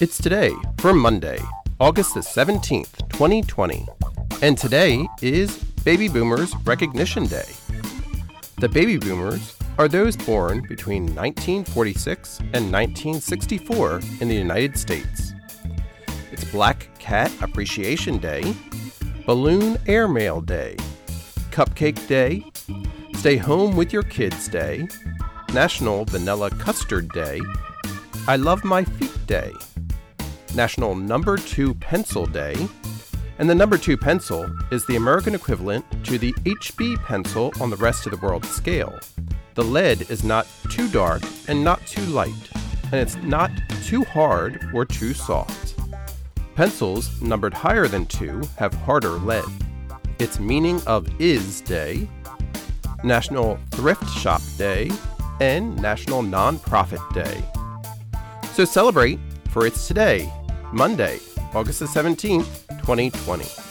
It's today for Monday, August the 17th, 2020. And today is Baby Boomers Recognition Day. The baby boomers are those born between 1946 and 1964 in the United States. It's Black Cat Appreciation Day, Balloon Airmail Day, Cupcake Day, Stay Home with Your Kids Day, National Vanilla Custard Day, I Love My Feet Day, National Number 2 Pencil Day, and the number 2 pencil is the American equivalent to the HB pencil on the rest of the world scale. The lead is not too dark and not too light, and it's not too hard or too soft. Pencils numbered higher than 2 have harder lead. Its meaning of is day, National Thrift Shop Day, and National Nonprofit Day. So celebrate, for it's today, Monday, August the 17th, 2020.